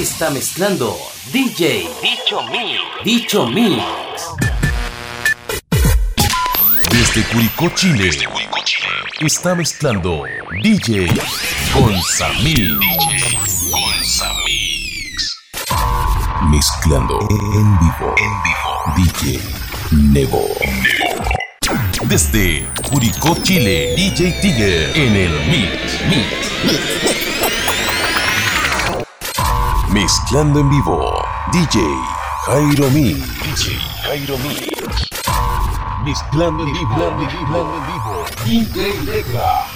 está mezclando DJ Dicho Mix. Dicho Mix. Desde Curicó, Chile. Está mezclando DJ Gonzamix. Mezclando en vivo. En vivo. DJ Nebo. Desde Curicó, Chile. DJ Tiger en el Mix. Mix. Mezclando en vivo. DJ Jairo Mix. DJ Jairo Mix. Mezclando en vivo. Mezclando en vivo. DJ Legra.